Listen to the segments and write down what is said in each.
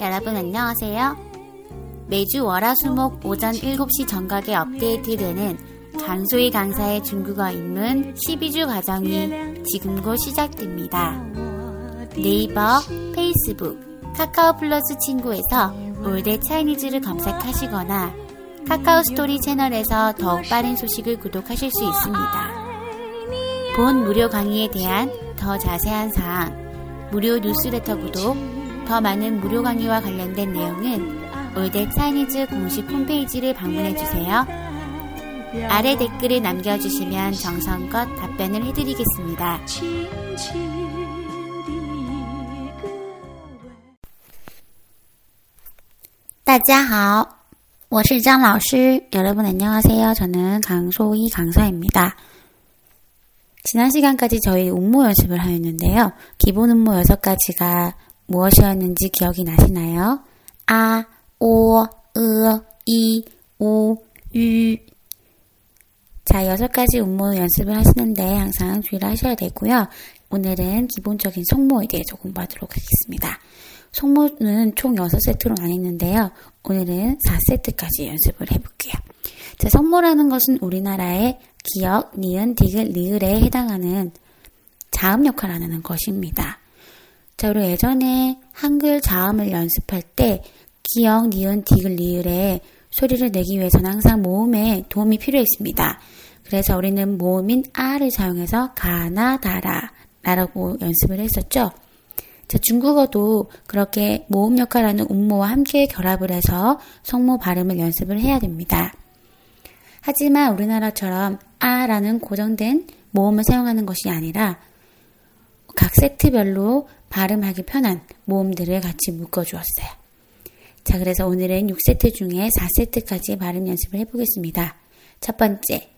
여러분 안녕하세요. 매주 월화수목 오전 7시 정각에 업데이트되는 강소희 강사의 중국어 입문 12주 과정이 지금 곧 시작됩니다. 네이버, 페이스북, 카카오 플러스 친구에서 올드 차이니즈를 검색하시거나 카카오 스토리 채널에서 더욱 빠른 소식을 구독하실 수 있습니다. 본 무료 강의에 대한 더 자세한 사항, 무료 뉴스레터 구독, 더 많은 무료 강의와 관련된 내용은 올댓 차이니즈 공식 홈페이지를 방문해주세요. 아래 댓글을 남겨주시면 정성껏 답변을 해드리겠습니다. 轻轻的一个吻。大家好，我是张老师. 여러분 안녕하세요. 저는 강소희 강사입니다. 지난 시간까지 저희 음모 연습을 하였는데요. 기본 음모 6가지가 무엇이었는지 기억이 나시나요? 아, 오, 으, 이, 우, 유. 자, 여섯 가지 음모 연습을 하시는데 항상 주의를 하셔야 되고요. 오늘은 기본적인 속모에 대해서 공부하도록 하겠습니다. 속모는 총 6세트로 나뉘는데요. 오늘은 4세트까지 연습을 해볼게요. 자, 속모라는 것은 우리나라의 기역, 니은, 디귿, 리을에 해당하는 자음 역할을 하는 것입니다. 자, 우리 예전에 한글 자음을 연습할 때 기역, 니은, 디귿, 리을에 소리를 내기 위해서는 항상 모음에 도움이 필요했습니다. 그래서 우리는 모음인 아를 사용해서 가나 다라 라고 연습을 했었죠. 자, 중국어도 그렇게 모음 역할하는 음모와 함께 결합을 해서 성모 발음을 연습을 해야 됩니다. 하지만 우리나라처럼 아라는 고정된 모음을 사용하는 것이 아니라 각 세트별로 발음하기 편한 모음들을 같이 묶어주었어요. 자, 그래서 오늘은 6세트 중에 4세트까지 발음 연습을 해보겠습니다. 첫 번째,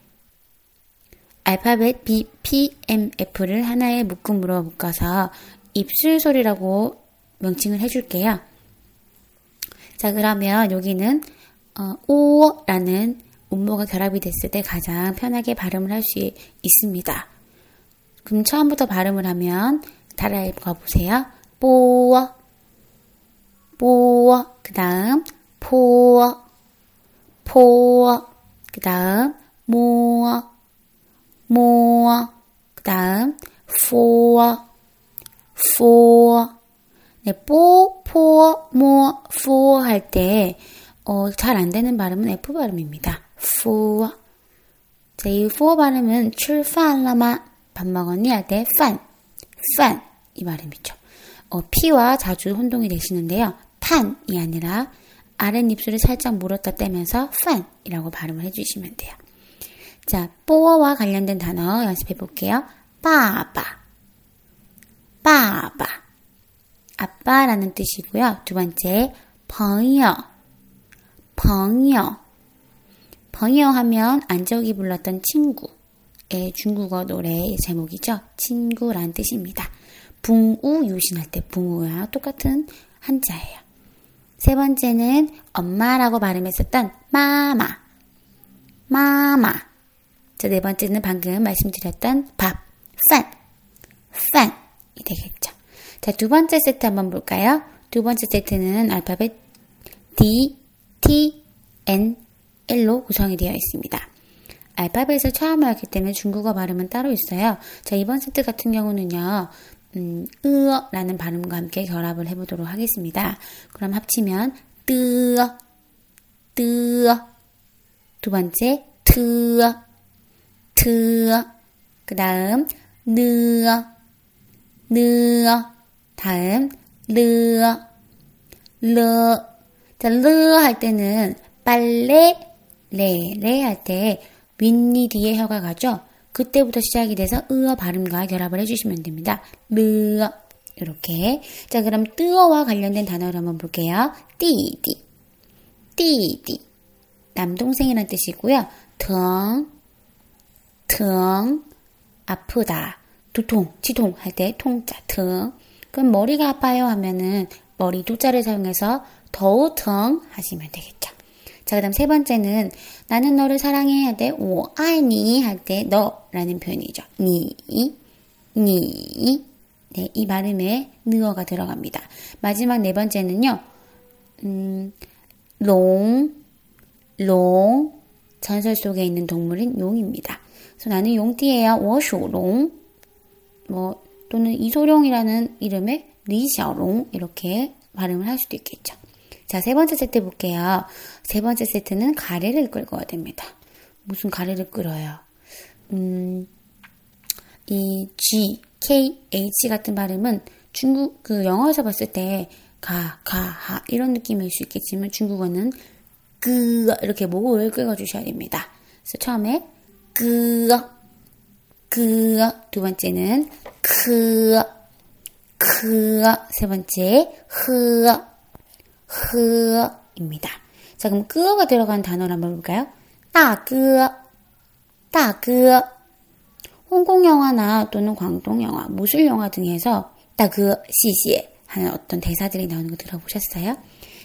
알파벳 B, P, M, F를 하나의 묶음으로 묶어서 입술 소리라고 명칭을 해줄게요. 자, 그러면 여기는 어, o라는 운모가 결합이 됐을 때 가장 편하게 발음을 할 수 있습니다. 그럼 처음부터 발음을 하면 따라해 보세요. bo, bo, 그 다음 po, po, 그 다음 mo, mo, 그 다음 fo, fo. 네, bo, po, mo, fo할 때, 어, 잘 안 되는 발음은 F 발음입니다. fo. 자, 이 fo 발음은 吃饭了吗 밥 먹었니? 할 때, 饭, 饭. 이 발음이죠. 어, P와 자주 혼동이 되시는데요. 판이 아니라 아랫입술을 살짝 물었다 떼면서 饭이라고 발음을 해주시면 돼요. 자, bo와 관련된 단어 연습해 볼게요. 빠바, 빠바, 아빠라는 뜻이고요. 두 번째, 벙여, 벙여, 벙여 하면 안적이 불렀던 친구 의 중국어 노래의 제목이죠. 친구란 뜻입니다. 붕우 유신할 때 붕우와 똑같은 한자예요. 세 번째는 엄마라고 발음했었던 마마, 마마. 자, 네 번째는 방금 말씀드렸던 밥, 판, 판이 되겠죠. 자, 두 번째 세트 한번 볼까요? 두 번째 세트는 알파벳 D, T, N, L로 구성이 되어 있습니다. 알파벳을 처음 알기 때문에 중국어 발음은 따로 있어요. 자, 이번 세트 같은 경우는요, 음, 으어라는 발음과 함께 결합을 해보도록 하겠습니다. 그럼 합치면 뜨어, 뜨어. 두 번째 트어, 트어. 그 다음 느어, 느어. 다음 르어, 르. 자, 르 할 때는 빨래, 레, 레 할 때 윗니 뒤에 혀가 가죠. 그때부터 시작이 돼서 으어 발음과 결합을 해주시면 됩니다. 르어, 이렇게. 자, 그럼 뜨어와 관련된 단어를 한번 볼게요. 띠디. 띠디. 남동생이란 뜻이고요. 등, 등, 아프다. 두통, 치통 할 때 통자, 등. 그럼 머리가 아파요 하면은 머리 두자를 사용해서 더우疼 하시면 되겠죠. 자, 그 다음 세 번째는 나는 너를 사랑해야 돼. 오, 아니 할 때, 너 라는 표현이죠. 니, 你. 네, 이 발음에 ne가 들어갑니다. 마지막 네 번째는요, 음, 龙, 龙. 전설 속에 있는 동물은 용입니다. 그래서 나는 용띠예요. 我属龙. 뭐, 또는 이소룡이라는 이름의 李小龙. 이렇게 발음을 할 수도 있겠죠. 자, 세 번째 세트 볼게요. 세 번째 세트는 가래를 끓어야 됩니다. 무슨 가래를 끓어요? 음, 이 G, K, H 같은 발음은 중국, 그 영어에서 봤을 때 가, 가, 하 이런 느낌일 수 있겠지만 중국어는 그 이렇게 목을 긁어주셔야 됩니다. 그래서 처음에 그, 그, 두 번째는 그, 그, 세 번째 흐, 흐입니다. 자, 그럼 끄어가 들어간 단어를 한번 볼까요? 따끄, 따끄. 홍콩 영화나 또는 광동 영화, 무술 영화 등에서 따그 시시에 하는 어떤 대사들이 나오는 거 들어보셨어요?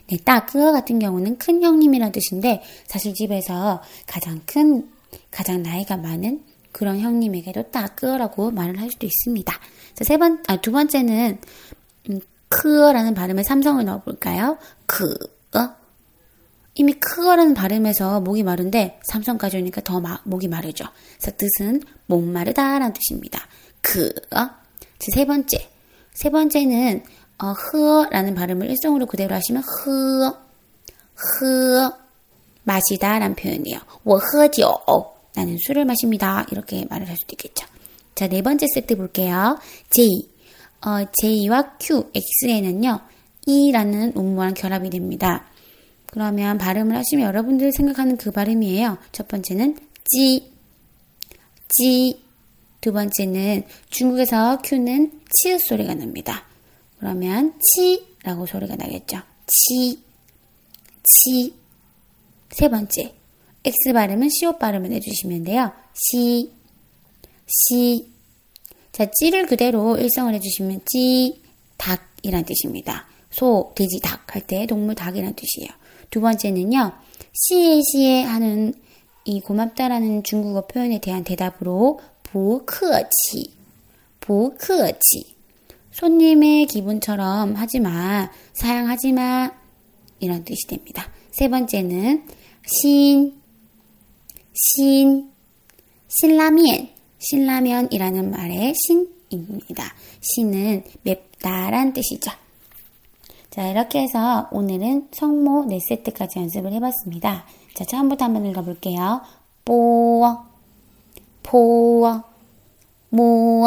네, 따끄 같은 경우는 큰 형님이라는 뜻인데 사실 집에서 가장 큰, 가장 나이가 많은 그런 형님에게도 따끄라고 말을 할 수도 있습니다. 자, 세 번, 아, 두 번째는 음, 크어라는 발음에 삼성을 넣어볼까요? 크, 어? 이미 크어라는 발음에서 목이 마른데 삼성까지 오니까 더 마, 목이 마르죠. 그래서 뜻은 목 마르다라는 뜻입니다. 크, 어? 세 번째. 세 번째는 어, 흐어라는 발음을 일성으로 그대로 하시면 흐어, 흐어, 마시다라는 표현이에요. 我喝酒 나는 술을 마십니다. 이렇게 말을 할 수도 있겠죠. 자, 네 번째 세트 볼게요. J. 어, J와 Q, X에는요, E라는 음모랑 결합이 됩니다. 그러면 발음을 하시면 여러분들이 생각하는 그 발음이에요. 첫 번째는 지, 지. 두 번째는 중국에서 Q는 치읓 소리가 납니다. 그러면 치라고 소리가 나겠죠. 치, 치. 세 번째, X 발음은 시옷 발음을 해주시면 돼요. 시, 시. 자, 찌를 그대로 일성을 해주시면 찌, 닭이란 뜻입니다. 소, 돼지, 닭 할 때 동물 닭이란 뜻이에요. 두 번째는요, 시에 시에 하는 이 고맙다라는 중국어 표현에 대한 대답으로 보크치, 보크치. 손님의 기분처럼 하지 마, 사양하지 마, 이런 뜻이 됩니다. 세 번째는 신, 신, 신라면, 신라면이라는 말의 신입니다. 신은 맵다란 뜻이죠. 자, 이렇게 해서 오늘은 성모 4세트까지 연습을 해봤습니다. 자, 처음부터 한번 읽어볼게요. 뽀, 포, 모,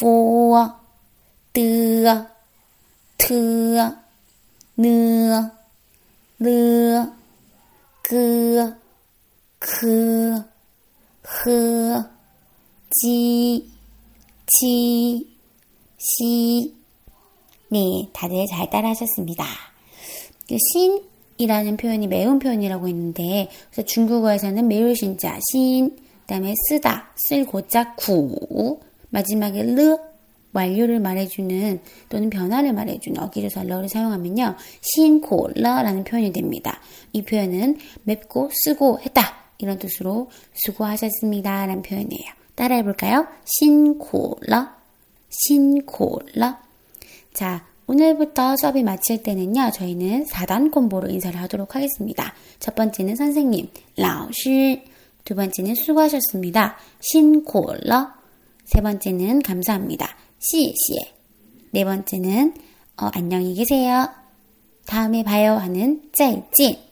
포, 뜨, 트, 느, 르, 그, 그, 흐, 지, 치, 시. 네, 다들 잘 따라 하셨습니다. 그 신이라는 표현이 매운 표현이라고 했는데, 그래서 중국어에서는 매울 신자, 신, 그 다음에 쓰다, 쓸 고자, 구, 마지막에 르, 완료를 말해주는 또는 변화를 말해주는 어기조사 러를 사용하면요. 신고 러라는 표현이 됩니다. 이 표현은 맵고 쓰고 했다. 이런 뜻으로 수고하셨습니다. 라는 표현이에요. 따라해 볼까요? 신고러, 신고러. 자, 오늘부터 수업이 마칠 때는요, 저희는 4단 콤보로 인사를 하도록 하겠습니다. 첫 번째는 선생님, 라오시. 두 번째는 수고하셨습니다. 신고러. 세 번째는 감사합니다. 시시에. 네 번째는 어, 안녕히 계세요. 다음에 봐요 하는. 이겠죠.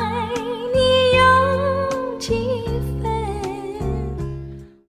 情。